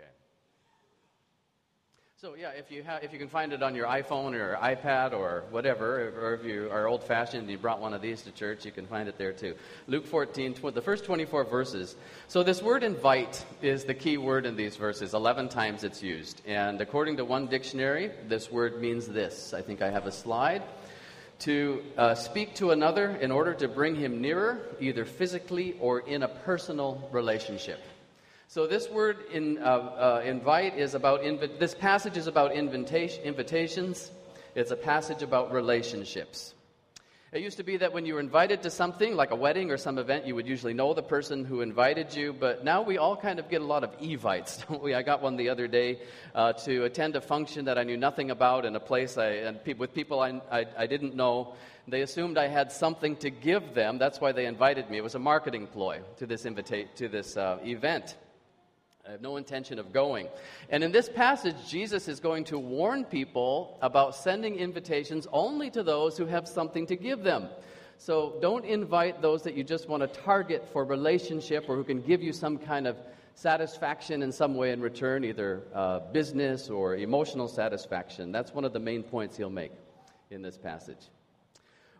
Okay. So yeah, if you if you can find it on your iPhone or iPad or whatever, or if you are old-fashioned and you brought one of these to church, you can find it there too. Luke 14, tw- the first 24 verses. So this word "invite" is the key word in these verses. Eleven times it's used, and according to one dictionary, this word means this. I think I have a slide. To uh, speak to another in order to bring him nearer, either physically or in a personal relationship. So this word in, uh, uh, invite is about, this passage is about invitation, invitations. It's a passage about relationships. It used to be that when you were invited to something, like a wedding or some event, you would usually know the person who invited you, but now we all kind of get a lot of evites, don't we? I got one the other day uh, to attend a function that I knew nothing about in a place I, and pe- with people I, I, I didn't know. They assumed I had something to give them. That's why they invited me. It was a marketing ploy to this, invita- to this uh, event. I have no intention of going. And in this passage, Jesus is going to warn people about sending invitations only to those who have something to give them. So don't invite those that you just want to target for relationship or who can give you some kind of satisfaction in some way in return, either uh, business or emotional satisfaction. That's one of the main points he'll make in this passage.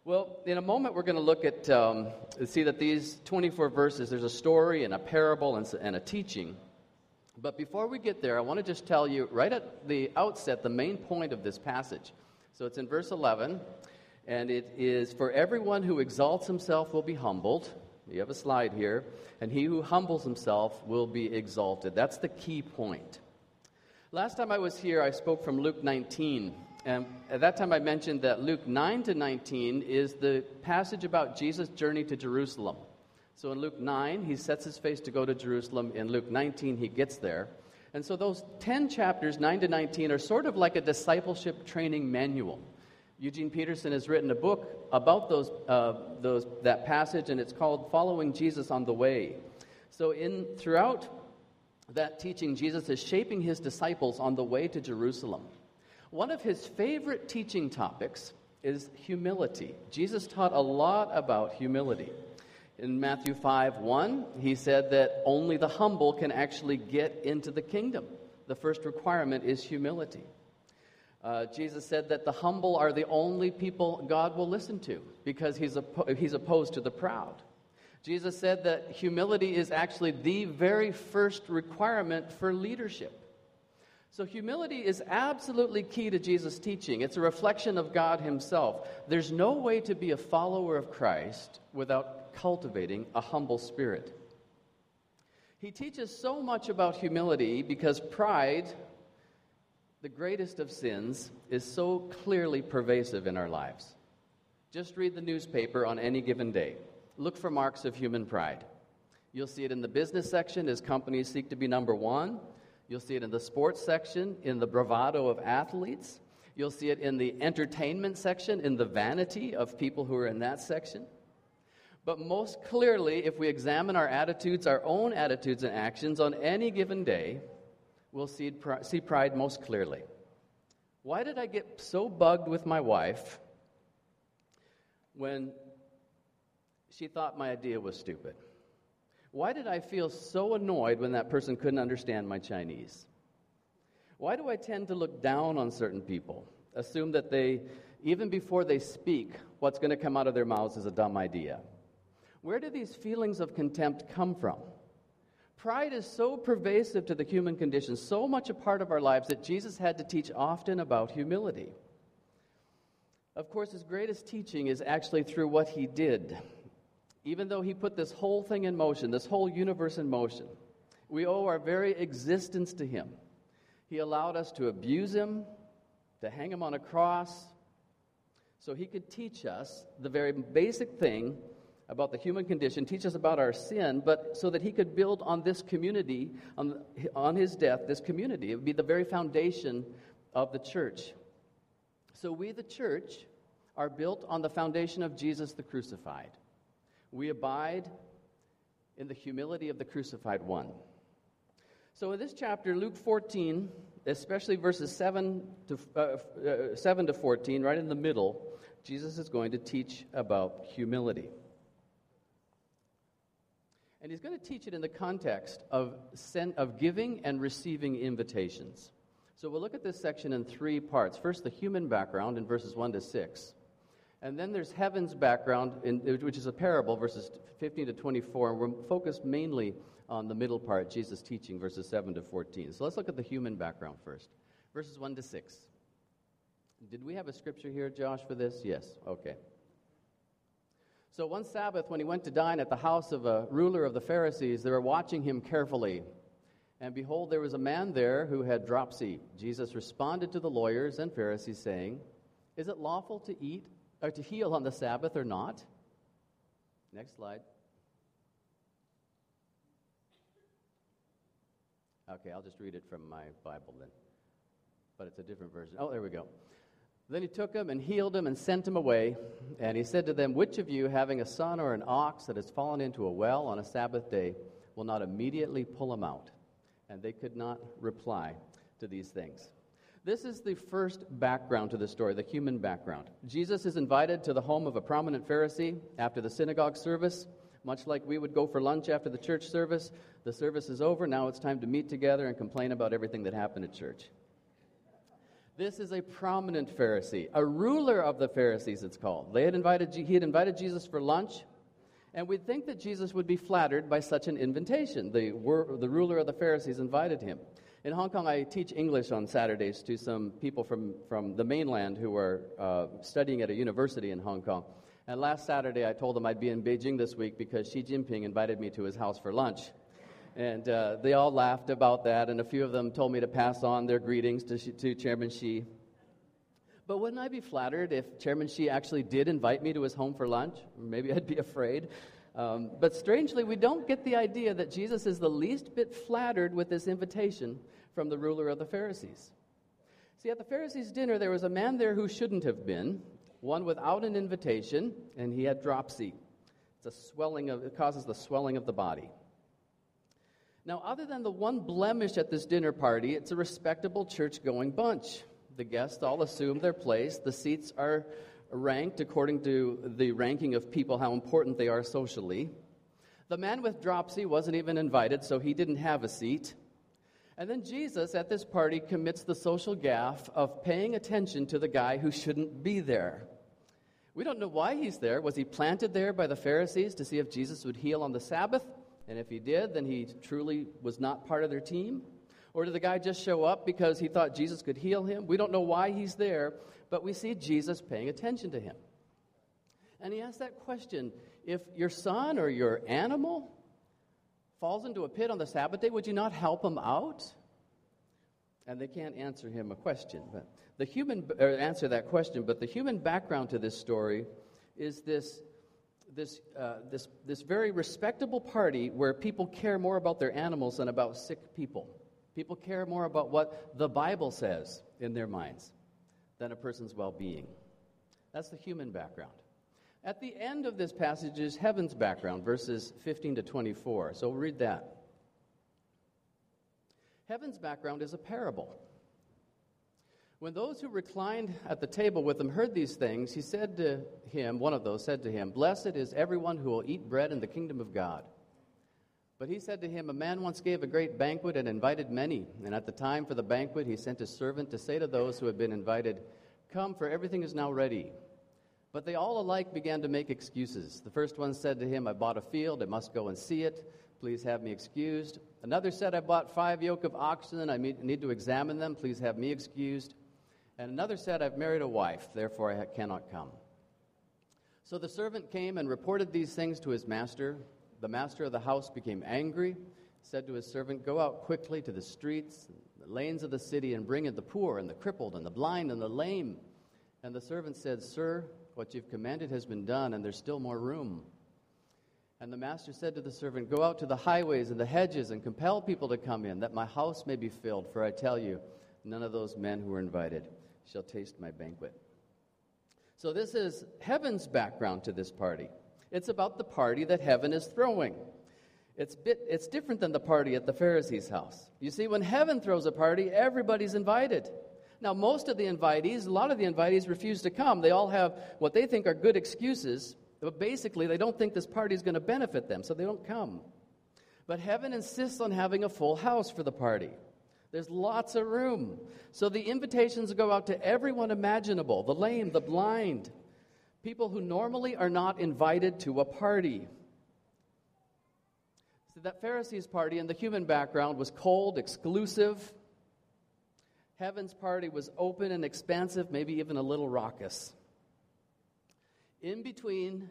Well, in a moment, we're going to look at, um, see that these 24 verses, there's a story and a parable and, and a teaching. But before we get there, I want to just tell you right at the outset the main point of this passage. So it's in verse 11, and it is For everyone who exalts himself will be humbled. You have a slide here. And he who humbles himself will be exalted. That's the key point. Last time I was here, I spoke from Luke 19. And at that time, I mentioned that Luke 9 to 19 is the passage about Jesus' journey to Jerusalem. So in Luke 9, he sets his face to go to Jerusalem. In Luke 19, he gets there. And so those 10 chapters, 9 to 19, are sort of like a discipleship training manual. Eugene Peterson has written a book about those, uh, those, that passage, and it's called Following Jesus on the Way. So, in, throughout that teaching, Jesus is shaping his disciples on the way to Jerusalem. One of his favorite teaching topics is humility. Jesus taught a lot about humility in Matthew 5 1, he said that only the humble can actually get into the kingdom. The first requirement is humility. Uh, Jesus said that the humble are the only people God will listen to because he's, oppo- he's opposed to the proud. Jesus said that humility is actually the very first requirement for leadership. So, humility is absolutely key to Jesus' teaching. It's a reflection of God Himself. There's no way to be a follower of Christ without cultivating a humble spirit. He teaches so much about humility because pride, the greatest of sins, is so clearly pervasive in our lives. Just read the newspaper on any given day. Look for marks of human pride. You'll see it in the business section as companies seek to be number one. You'll see it in the sports section, in the bravado of athletes. You'll see it in the entertainment section, in the vanity of people who are in that section. But most clearly, if we examine our attitudes, our own attitudes and actions on any given day, we'll see, see pride most clearly. Why did I get so bugged with my wife when she thought my idea was stupid? Why did I feel so annoyed when that person couldn't understand my Chinese? Why do I tend to look down on certain people, assume that they, even before they speak, what's going to come out of their mouths is a dumb idea? Where do these feelings of contempt come from? Pride is so pervasive to the human condition, so much a part of our lives, that Jesus had to teach often about humility. Of course, his greatest teaching is actually through what he did. Even though he put this whole thing in motion, this whole universe in motion, we owe our very existence to him. He allowed us to abuse him, to hang him on a cross, so he could teach us the very basic thing about the human condition, teach us about our sin, but so that he could build on this community, on, on his death, this community. It would be the very foundation of the church. So we, the church, are built on the foundation of Jesus the crucified. We abide in the humility of the crucified one. So in this chapter, Luke 14, especially verses 7 to, uh, uh, 7 to 14, right in the middle, Jesus is going to teach about humility. And he's going to teach it in the context of, send, of giving and receiving invitations. So we'll look at this section in three parts. First, the human background in verses 1 to 6. And then there's heaven's background, in, which is a parable, verses 15 to 24. And we're focused mainly on the middle part, Jesus' teaching, verses 7 to 14. So let's look at the human background first. Verses 1 to 6. Did we have a scripture here, Josh, for this? Yes. Okay. So one Sabbath, when he went to dine at the house of a ruler of the Pharisees, they were watching him carefully. And behold, there was a man there who had dropsy. Jesus responded to the lawyers and Pharisees, saying, Is it lawful to eat or to heal on the Sabbath or not? Next slide. Okay, I'll just read it from my Bible then. But it's a different version. Oh, there we go. Then he took him and healed him and sent him away. And he said to them, Which of you, having a son or an ox that has fallen into a well on a Sabbath day, will not immediately pull him out? And they could not reply to these things. This is the first background to the story, the human background. Jesus is invited to the home of a prominent Pharisee after the synagogue service. Much like we would go for lunch after the church service, the service is over. Now it's time to meet together and complain about everything that happened at church. This is a prominent Pharisee, a ruler of the Pharisees, it's called. They had invited, he had invited Jesus for lunch, and we'd think that Jesus would be flattered by such an invitation. The, the ruler of the Pharisees invited him. In Hong Kong, I teach English on Saturdays to some people from, from the mainland who are uh, studying at a university in Hong Kong. And last Saturday, I told them I'd be in Beijing this week because Xi Jinping invited me to his house for lunch. And uh, they all laughed about that, and a few of them told me to pass on their greetings to, to Chairman Xi. But wouldn't I be flattered if Chairman Xi actually did invite me to his home for lunch? Maybe I'd be afraid. Um, but strangely, we don't get the idea that Jesus is the least bit flattered with this invitation from the ruler of the Pharisees. See, at the Pharisees' dinner, there was a man there who shouldn't have been, one without an invitation, and he had dropsy. It's a swelling of, it causes the swelling of the body. Now, other than the one blemish at this dinner party, it's a respectable church going bunch. The guests all assume their place. The seats are ranked according to the ranking of people, how important they are socially. The man with dropsy wasn't even invited, so he didn't have a seat. And then Jesus at this party commits the social gaffe of paying attention to the guy who shouldn't be there. We don't know why he's there. Was he planted there by the Pharisees to see if Jesus would heal on the Sabbath? And if he did, then he truly was not part of their team? Or did the guy just show up because he thought Jesus could heal him? We don't know why he's there, but we see Jesus paying attention to him. And he asks that question if your son or your animal falls into a pit on the Sabbath day, would you not help him out? And they can't answer him a question, but the human answer that question. But the human background to this story is this this, uh, this, this very respectable party where people care more about their animals than about sick people. People care more about what the Bible says in their minds than a person's well being. That's the human background. At the end of this passage is heaven's background, verses 15 to 24. So we'll read that. Heaven's background is a parable. When those who reclined at the table with him heard these things, he said to him, one of those said to him, Blessed is everyone who will eat bread in the kingdom of God. But he said to him, A man once gave a great banquet and invited many. And at the time for the banquet, he sent his servant to say to those who had been invited, Come, for everything is now ready. But they all alike began to make excuses. The first one said to him, I bought a field, I must go and see it. Please have me excused. Another said, I bought five yoke of oxen, I need to examine them. Please have me excused. And another said, I've married a wife, therefore I cannot come. So the servant came and reported these things to his master. The master of the house became angry, said to his servant, Go out quickly to the streets, the lanes of the city, and bring in the poor, and the crippled, and the blind, and the lame. And the servant said, Sir, what you've commanded has been done, and there's still more room. And the master said to the servant, Go out to the highways and the hedges and compel people to come in, that my house may be filled. For I tell you, none of those men who were invited shall taste my banquet. So, this is heaven's background to this party. It's about the party that heaven is throwing. It's, bit, it's different than the party at the Pharisees' house. You see, when heaven throws a party, everybody's invited. Now, most of the invitees, a lot of the invitees refuse to come. They all have what they think are good excuses, but basically, they don't think this party is going to benefit them, so they don't come. But heaven insists on having a full house for the party. There's lots of room. So the invitations go out to everyone imaginable the lame, the blind, people who normally are not invited to a party. So that Pharisees' party in the human background was cold, exclusive. Heaven's party was open and expansive, maybe even a little raucous. In between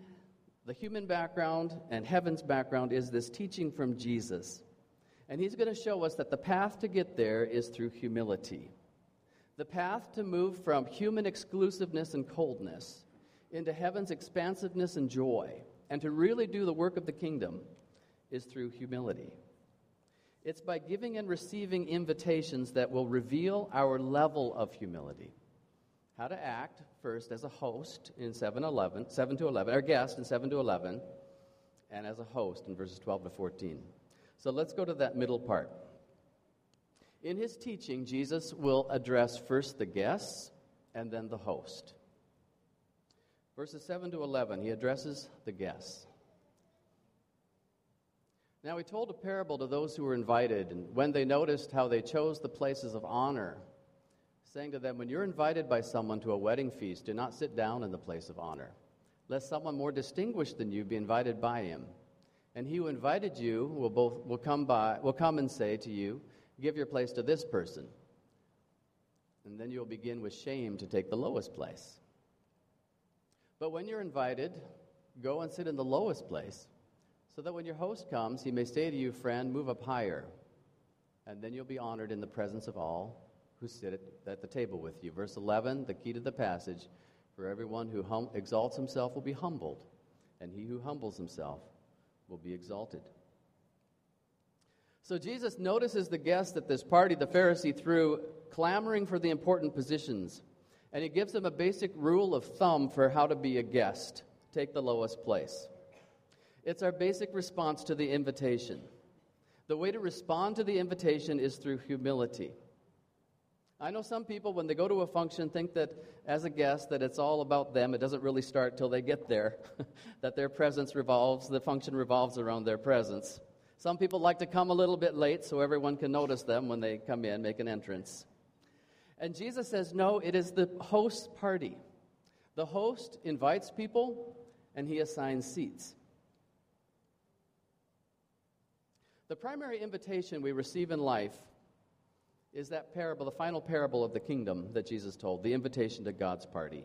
the human background and heaven's background is this teaching from Jesus. And he's going to show us that the path to get there is through humility. The path to move from human exclusiveness and coldness into heaven's expansiveness and joy, and to really do the work of the kingdom, is through humility. It's by giving and receiving invitations that will reveal our level of humility. How to act first as a host in 7, 11, 7 to 11, our guest in 7 to 11, and as a host in verses 12 to 14. So let's go to that middle part. In his teaching, Jesus will address first the guests and then the host. Verses 7 to 11, he addresses the guests. Now, he told a parable to those who were invited, and when they noticed how they chose the places of honor, saying to them, When you're invited by someone to a wedding feast, do not sit down in the place of honor, lest someone more distinguished than you be invited by him. And he who invited you will, both, will, come, by, will come and say to you, Give your place to this person. And then you'll begin with shame to take the lowest place. But when you're invited, go and sit in the lowest place so that when your host comes, he may say to you, Friend, move up higher. And then you'll be honored in the presence of all who sit at the table with you. Verse 11, the key to the passage For everyone who hum- exalts himself will be humbled, and he who humbles himself will be exalted. So Jesus notices the guests at this party the Pharisee threw, clamoring for the important positions. And he gives them a basic rule of thumb for how to be a guest take the lowest place. It's our basic response to the invitation. The way to respond to the invitation is through humility. I know some people, when they go to a function, think that as a guest that it's all about them. It doesn't really start till they get there, that their presence revolves, the function revolves around their presence. Some people like to come a little bit late so everyone can notice them when they come in, make an entrance. And Jesus says, no, it is the host's party. The host invites people and he assigns seats. The primary invitation we receive in life is that parable, the final parable of the kingdom that Jesus told, the invitation to God's party.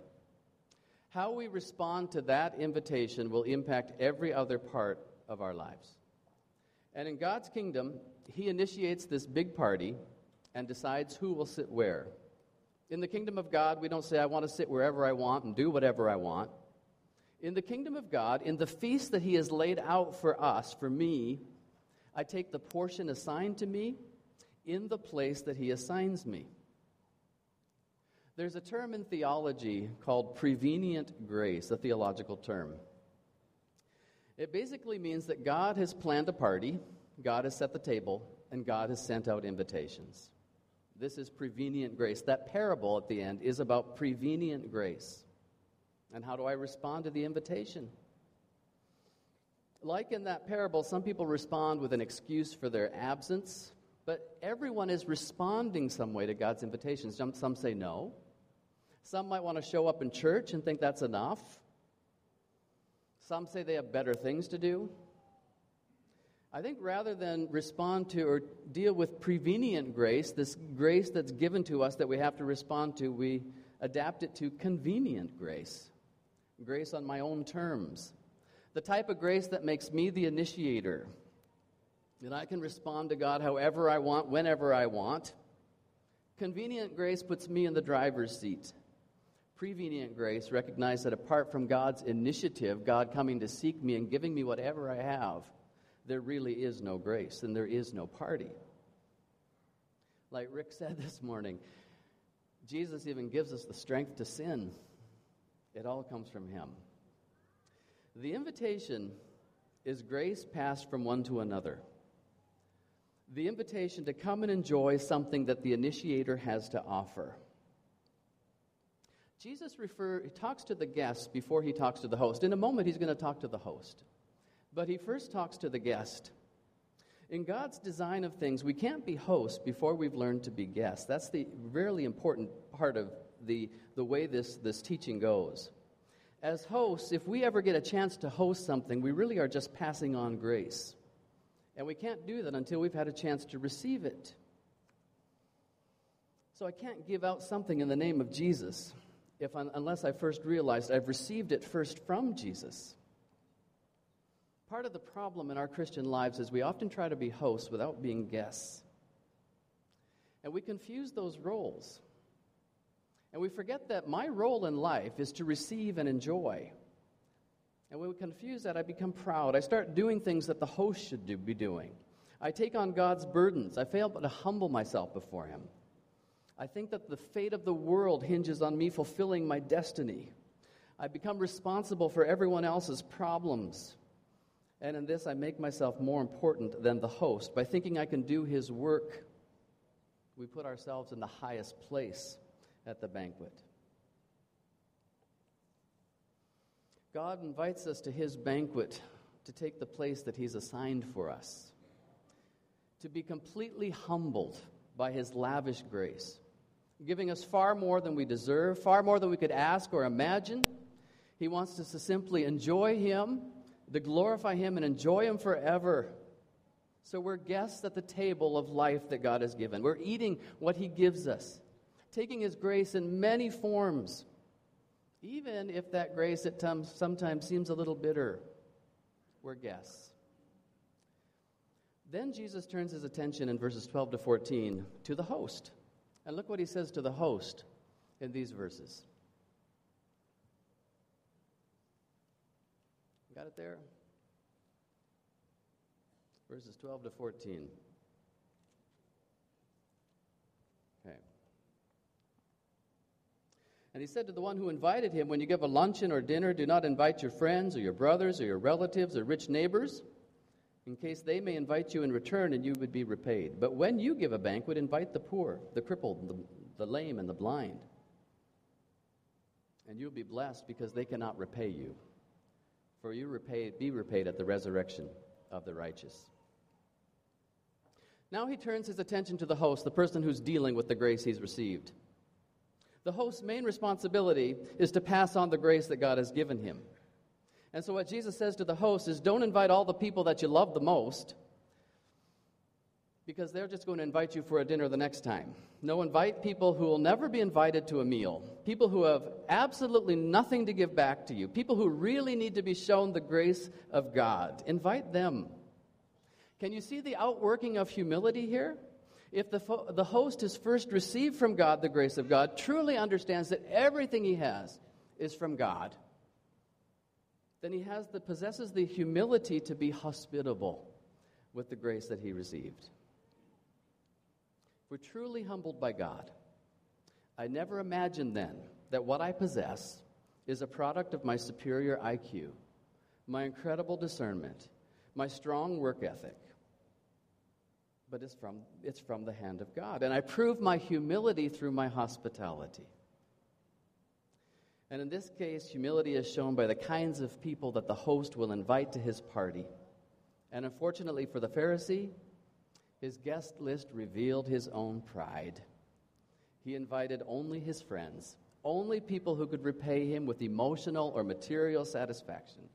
How we respond to that invitation will impact every other part of our lives. And in God's kingdom, He initiates this big party and decides who will sit where. In the kingdom of God, we don't say, I want to sit wherever I want and do whatever I want. In the kingdom of God, in the feast that He has laid out for us, for me, I take the portion assigned to me in the place that He assigns me. There's a term in theology called prevenient grace, a theological term. It basically means that God has planned a party, God has set the table, and God has sent out invitations. This is prevenient grace. That parable at the end is about prevenient grace. And how do I respond to the invitation? Like in that parable, some people respond with an excuse for their absence, but everyone is responding some way to God's invitations. Some, some say no. Some might want to show up in church and think that's enough. Some say they have better things to do. I think rather than respond to or deal with prevenient grace, this grace that's given to us that we have to respond to, we adapt it to convenient grace. Grace on my own terms the type of grace that makes me the initiator. That I can respond to God however I want, whenever I want. Convenient grace puts me in the driver's seat. Prevenient grace recognizes that apart from God's initiative, God coming to seek me and giving me whatever I have, there really is no grace and there is no party. Like Rick said this morning, Jesus even gives us the strength to sin. It all comes from Him. The invitation is grace passed from one to another. The invitation to come and enjoy something that the initiator has to offer. Jesus refer, talks to the guest before he talks to the host. In a moment, he's going to talk to the host. But he first talks to the guest. In God's design of things, we can't be hosts before we've learned to be guests. That's the really important part of the, the way this, this teaching goes. As hosts, if we ever get a chance to host something, we really are just passing on grace. And we can't do that until we've had a chance to receive it. So I can't give out something in the name of Jesus if, unless I first realized I've received it first from Jesus. Part of the problem in our Christian lives is we often try to be hosts without being guests. And we confuse those roles. And we forget that my role in life is to receive and enjoy. And when we confuse that, I become proud. I start doing things that the host should do, be doing. I take on God's burdens. I fail to humble myself before Him. I think that the fate of the world hinges on me fulfilling my destiny. I become responsible for everyone else's problems. And in this, I make myself more important than the host by thinking I can do his work. We put ourselves in the highest place at the banquet. God invites us to his banquet to take the place that he's assigned for us, to be completely humbled by his lavish grace, giving us far more than we deserve, far more than we could ask or imagine. He wants us to simply enjoy him, to glorify him, and enjoy him forever. So we're guests at the table of life that God has given. We're eating what he gives us, taking his grace in many forms, even if that grace at times sometimes seems a little bitter. We're guests. Then Jesus turns his attention in verses 12 to 14 to the host. And look what he says to the host in these verses. Got it there? Verses 12 to 14. Okay. And he said to the one who invited him, When you give a luncheon or dinner, do not invite your friends or your brothers or your relatives or rich neighbors in case they may invite you in return and you would be repaid. But when you give a banquet, invite the poor, the crippled, the, the lame, and the blind. And you'll be blessed because they cannot repay you. For you repay, be repaid at the resurrection of the righteous. Now he turns his attention to the host, the person who's dealing with the grace he's received. The host's main responsibility is to pass on the grace that God has given him. And so, what Jesus says to the host is don't invite all the people that you love the most because they're just going to invite you for a dinner the next time. No, invite people who will never be invited to a meal, people who have absolutely nothing to give back to you, people who really need to be shown the grace of God. Invite them. Can you see the outworking of humility here? If the, fo- the host has first received from God the grace of God, truly understands that everything he has is from God, then he has the, possesses the humility to be hospitable with the grace that he received. If we're truly humbled by God, I never imagined then that what I possess is a product of my superior IQ, my incredible discernment, my strong work ethic. But it's from, it's from the hand of God. And I prove my humility through my hospitality. And in this case, humility is shown by the kinds of people that the host will invite to his party. And unfortunately for the Pharisee, his guest list revealed his own pride. He invited only his friends, only people who could repay him with emotional or material satisfaction.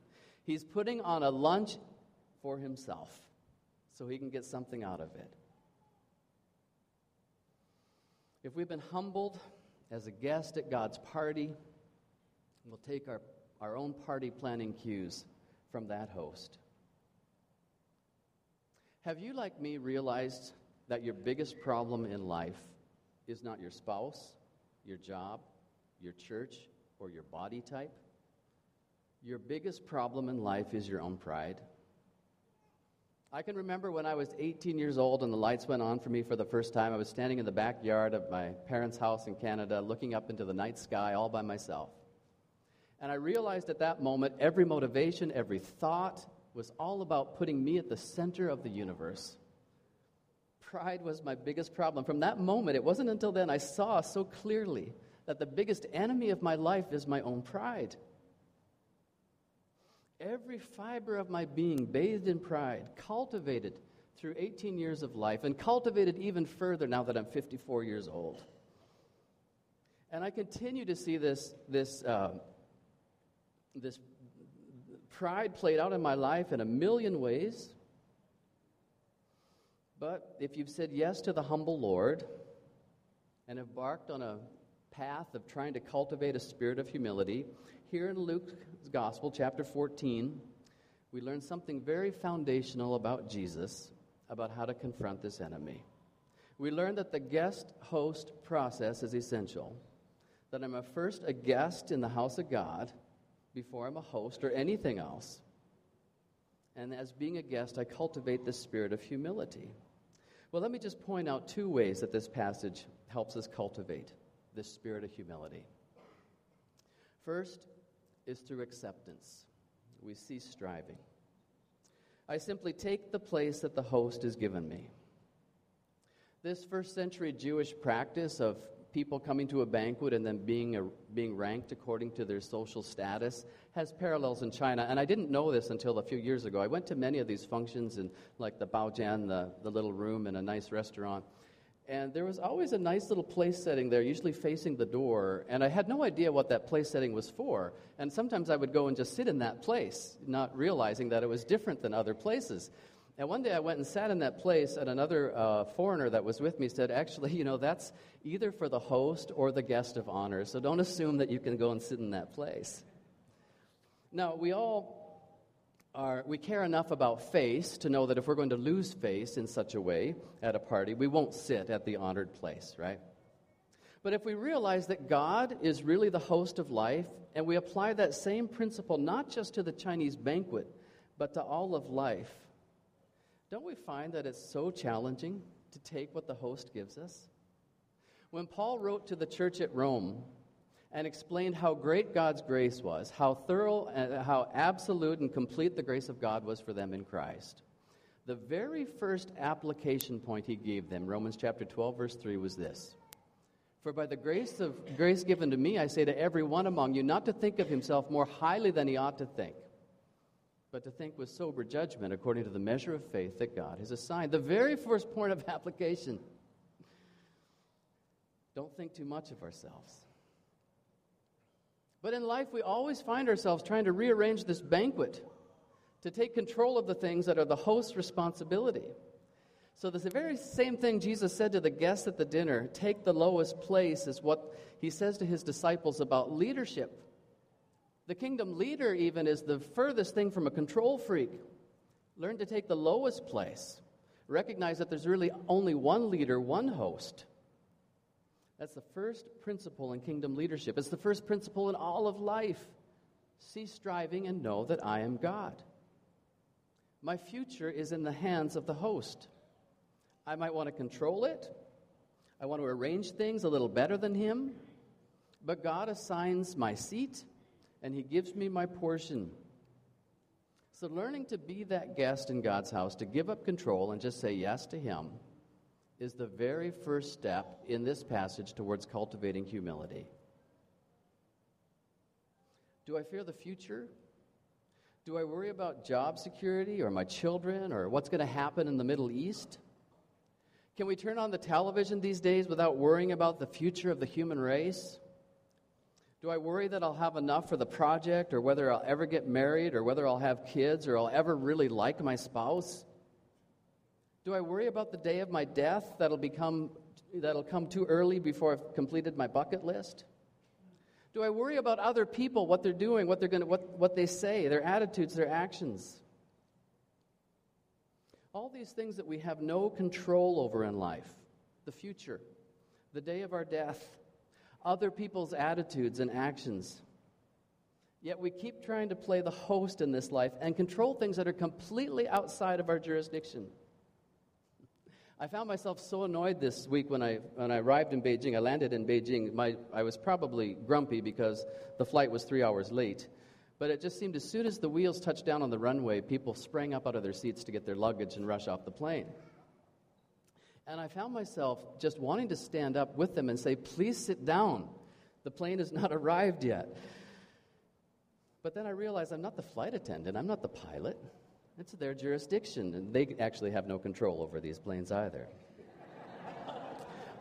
He's putting on a lunch for himself so he can get something out of it. If we've been humbled as a guest at God's party, We'll take our, our own party planning cues from that host. Have you, like me, realized that your biggest problem in life is not your spouse, your job, your church, or your body type? Your biggest problem in life is your own pride. I can remember when I was 18 years old and the lights went on for me for the first time. I was standing in the backyard of my parents' house in Canada looking up into the night sky all by myself. And I realized at that moment every motivation, every thought was all about putting me at the center of the universe. Pride was my biggest problem. From that moment, it wasn't until then I saw so clearly that the biggest enemy of my life is my own pride. Every fiber of my being bathed in pride, cultivated through 18 years of life and cultivated even further now that I'm 54 years old. And I continue to see this, this, uh, this pride played out in my life in a million ways. But if you've said yes to the humble Lord and embarked on a path of trying to cultivate a spirit of humility, here in Luke's Gospel, chapter 14, we learn something very foundational about Jesus, about how to confront this enemy. We learn that the guest host process is essential, that I'm a first a guest in the house of God before I'm a host or anything else. And as being a guest, I cultivate the spirit of humility. Well, let me just point out two ways that this passage helps us cultivate this spirit of humility. First is through acceptance. We cease striving. I simply take the place that the host has given me. This first century Jewish practice of people coming to a banquet and then being, a, being ranked according to their social status has parallels in China. And I didn't know this until a few years ago. I went to many of these functions in like the Baojian, the, the little room in a nice restaurant. And there was always a nice little place setting there, usually facing the door. And I had no idea what that place setting was for. And sometimes I would go and just sit in that place, not realizing that it was different than other places. And one day I went and sat in that place, and another uh, foreigner that was with me said, Actually, you know, that's either for the host or the guest of honor, so don't assume that you can go and sit in that place. Now, we all are, we care enough about face to know that if we're going to lose face in such a way at a party, we won't sit at the honored place, right? But if we realize that God is really the host of life, and we apply that same principle not just to the Chinese banquet, but to all of life, don't we find that it's so challenging to take what the host gives us? When Paul wrote to the church at Rome and explained how great God's grace was, how thorough and how absolute and complete the grace of God was for them in Christ, the very first application point he gave them, Romans chapter 12 verse 3 was this. For by the grace of grace given to me I say to every one among you not to think of himself more highly than he ought to think but to think with sober judgment according to the measure of faith that God has assigned. The very first point of application don't think too much of ourselves. But in life, we always find ourselves trying to rearrange this banquet to take control of the things that are the host's responsibility. So, there's the very same thing Jesus said to the guests at the dinner take the lowest place is what he says to his disciples about leadership. The kingdom leader, even, is the furthest thing from a control freak. Learn to take the lowest place. Recognize that there's really only one leader, one host. That's the first principle in kingdom leadership. It's the first principle in all of life. Cease striving and know that I am God. My future is in the hands of the host. I might want to control it. I want to arrange things a little better than him. But God assigns my seat and He gives me my portion. So, learning to be that guest in God's house, to give up control and just say yes to Him, is the very first step in this passage towards cultivating humility. Do I fear the future? Do I worry about job security or my children or what's going to happen in the Middle East? Can we turn on the television these days without worrying about the future of the human race? Do I worry that I'll have enough for the project or whether I'll ever get married or whether I'll have kids or I'll ever really like my spouse? Do I worry about the day of my death that'll, become, that'll come too early before I've completed my bucket list? Do I worry about other people, what they're doing, what, they're gonna, what, what they say, their attitudes, their actions? All these things that we have no control over in life the future, the day of our death, other people's attitudes and actions. Yet we keep trying to play the host in this life and control things that are completely outside of our jurisdiction. I found myself so annoyed this week when I, when I arrived in Beijing. I landed in Beijing. My, I was probably grumpy because the flight was three hours late. But it just seemed as soon as the wheels touched down on the runway, people sprang up out of their seats to get their luggage and rush off the plane. And I found myself just wanting to stand up with them and say, Please sit down. The plane has not arrived yet. But then I realized I'm not the flight attendant, I'm not the pilot. It's their jurisdiction, and they actually have no control over these planes either.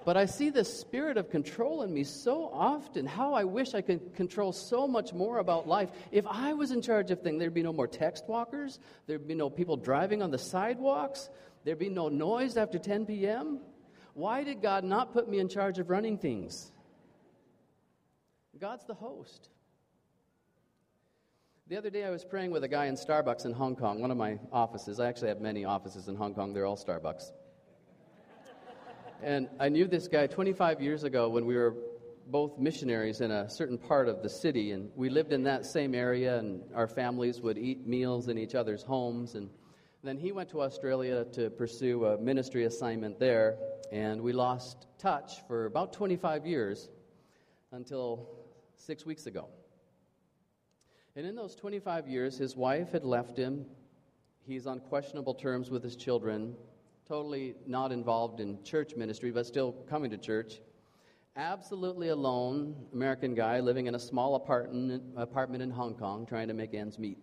but I see the spirit of control in me so often. How I wish I could control so much more about life. If I was in charge of things, there'd be no more text walkers, there'd be no people driving on the sidewalks, there'd be no noise after 10 p.m. Why did God not put me in charge of running things? God's the host. The other day, I was praying with a guy in Starbucks in Hong Kong, one of my offices. I actually have many offices in Hong Kong, they're all Starbucks. and I knew this guy 25 years ago when we were both missionaries in a certain part of the city, and we lived in that same area, and our families would eat meals in each other's homes. And then he went to Australia to pursue a ministry assignment there, and we lost touch for about 25 years until six weeks ago. And in those 25 years, his wife had left him. He's on questionable terms with his children, totally not involved in church ministry, but still coming to church. Absolutely alone, American guy living in a small apartment, apartment in Hong Kong, trying to make ends meet.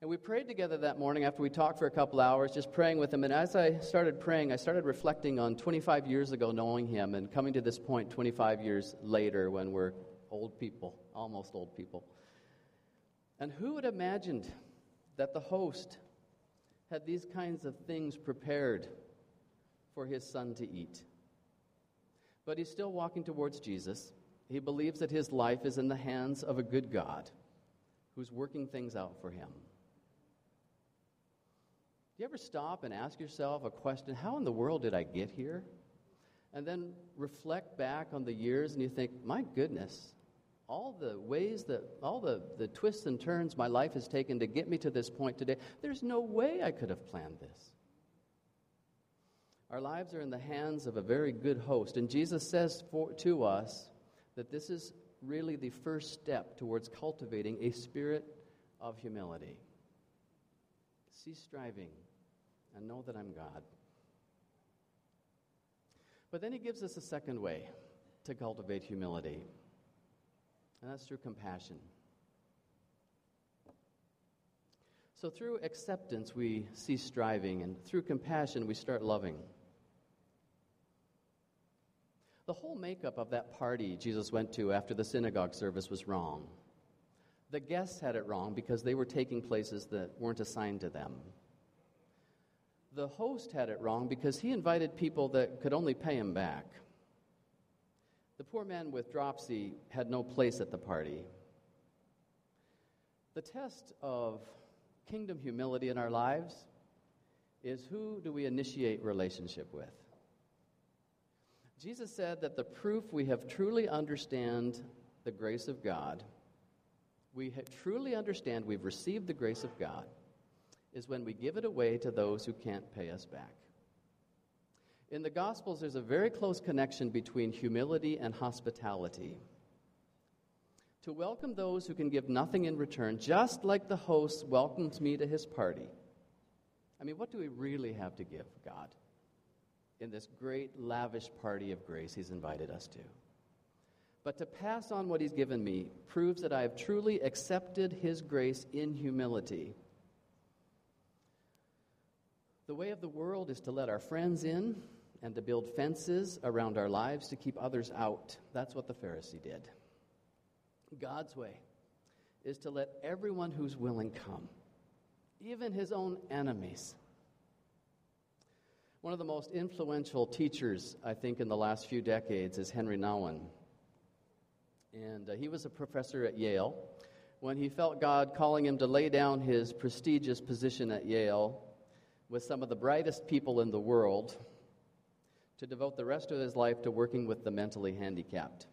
And we prayed together that morning after we talked for a couple hours, just praying with him. And as I started praying, I started reflecting on 25 years ago knowing him and coming to this point 25 years later when we're old people, almost old people. And who would have imagined that the host had these kinds of things prepared for his son to eat? But he's still walking towards Jesus. He believes that his life is in the hands of a good God who's working things out for him. Do you ever stop and ask yourself a question how in the world did I get here? And then reflect back on the years and you think, my goodness, all the ways that, all the, the twists and turns my life has taken to get me to this point today, there's no way I could have planned this. Our lives are in the hands of a very good host, and Jesus says for, to us that this is really the first step towards cultivating a spirit of humility. Cease striving and know that I'm God. But then he gives us a second way to cultivate humility and that's through compassion. So, through acceptance, we cease striving, and through compassion, we start loving. The whole makeup of that party Jesus went to after the synagogue service was wrong. The guests had it wrong because they were taking places that weren't assigned to them. The host had it wrong because he invited people that could only pay him back. The poor man with dropsy had no place at the party. The test of kingdom humility in our lives is who do we initiate relationship with? Jesus said that the proof we have truly understand the grace of God, we truly understand we've received the grace of God, is when we give it away to those who can't pay us back. In the Gospels, there's a very close connection between humility and hospitality. To welcome those who can give nothing in return, just like the host welcomes me to his party. I mean, what do we really have to give God in this great, lavish party of grace he's invited us to? But to pass on what he's given me proves that I have truly accepted his grace in humility. The way of the world is to let our friends in and to build fences around our lives to keep others out. That's what the Pharisee did. God's way is to let everyone who's willing come, even his own enemies. One of the most influential teachers, I think, in the last few decades is Henry Nouwen. And uh, he was a professor at Yale. When he felt God calling him to lay down his prestigious position at Yale with some of the brightest people in the world, to devote the rest of his life to working with the mentally handicapped.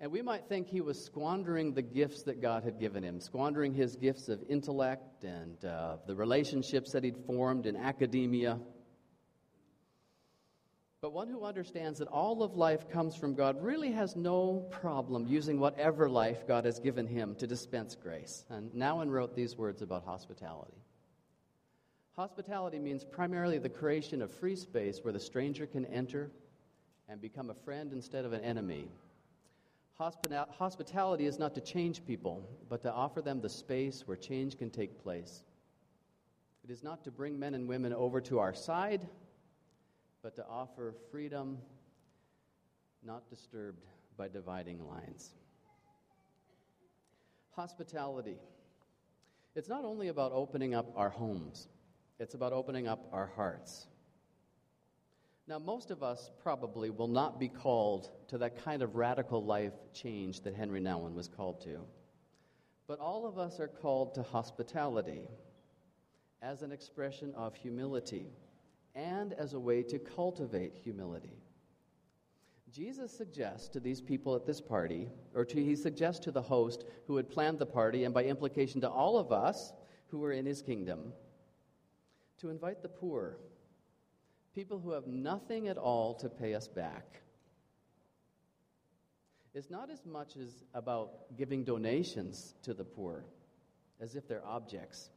And we might think he was squandering the gifts that God had given him, squandering his gifts of intellect and uh, the relationships that he'd formed in academia. But one who understands that all of life comes from God really has no problem using whatever life God has given him to dispense grace. And Nouwen wrote these words about hospitality. Hospitality means primarily the creation of free space where the stranger can enter and become a friend instead of an enemy. Hospitality is not to change people, but to offer them the space where change can take place. It is not to bring men and women over to our side, but to offer freedom not disturbed by dividing lines. Hospitality. It's not only about opening up our homes, it's about opening up our hearts. Now, most of us probably will not be called to that kind of radical life change that Henri Nouwen was called to. But all of us are called to hospitality as an expression of humility and as a way to cultivate humility. Jesus suggests to these people at this party, or to, he suggests to the host who had planned the party, and by implication to all of us who were in his kingdom, to invite the poor people who have nothing at all to pay us back. It's not as much as about giving donations to the poor as if they're objects,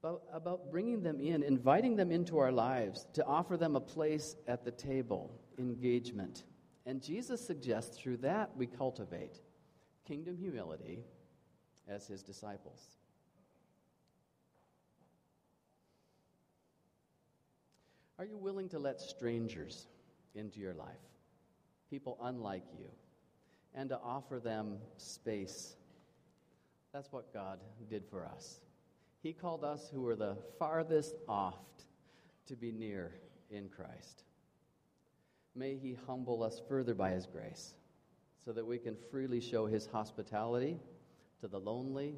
but about bringing them in, inviting them into our lives to offer them a place at the table, engagement. And Jesus suggests through that we cultivate kingdom humility as his disciples. Are you willing to let strangers into your life, people unlike you, and to offer them space? That's what God did for us. He called us who were the farthest off to be near in Christ. May He humble us further by His grace so that we can freely show His hospitality to the lonely,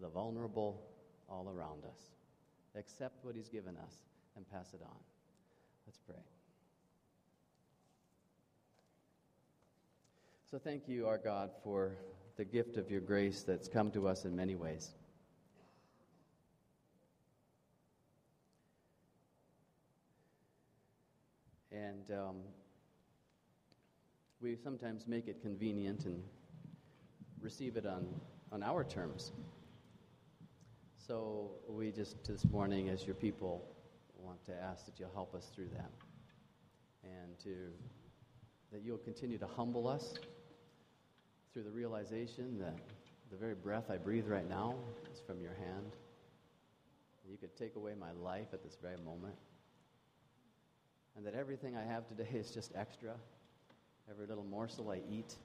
the vulnerable, all around us. Accept what He's given us and pass it on. Let's pray. So, thank you, our God, for the gift of your grace that's come to us in many ways. And um, we sometimes make it convenient and receive it on, on our terms. So, we just this morning, as your people, want to ask that you'll help us through that and to that you'll continue to humble us through the realization that the very breath I breathe right now is from your hand. You could take away my life at this very moment. And that everything I have today is just extra. Every little morsel I eat,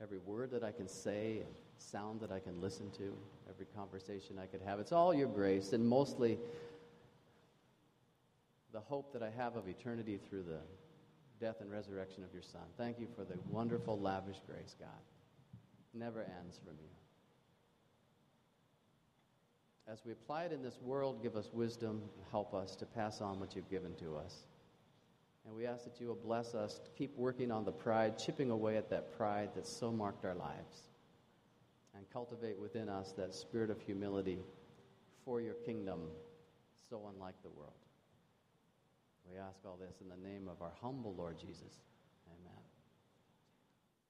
every word that I can say, sound that I can listen to, every conversation I could have. It's all your grace, and mostly the hope that I have of eternity through the death and resurrection of your Son. Thank you for the wonderful, lavish grace, God. Never ends from you. As we apply it in this world, give us wisdom and help us to pass on what you've given to us. And we ask that you will bless us to keep working on the pride, chipping away at that pride that so marked our lives, and cultivate within us that spirit of humility for your kingdom, so unlike the world. We ask all this in the name of our humble Lord Jesus.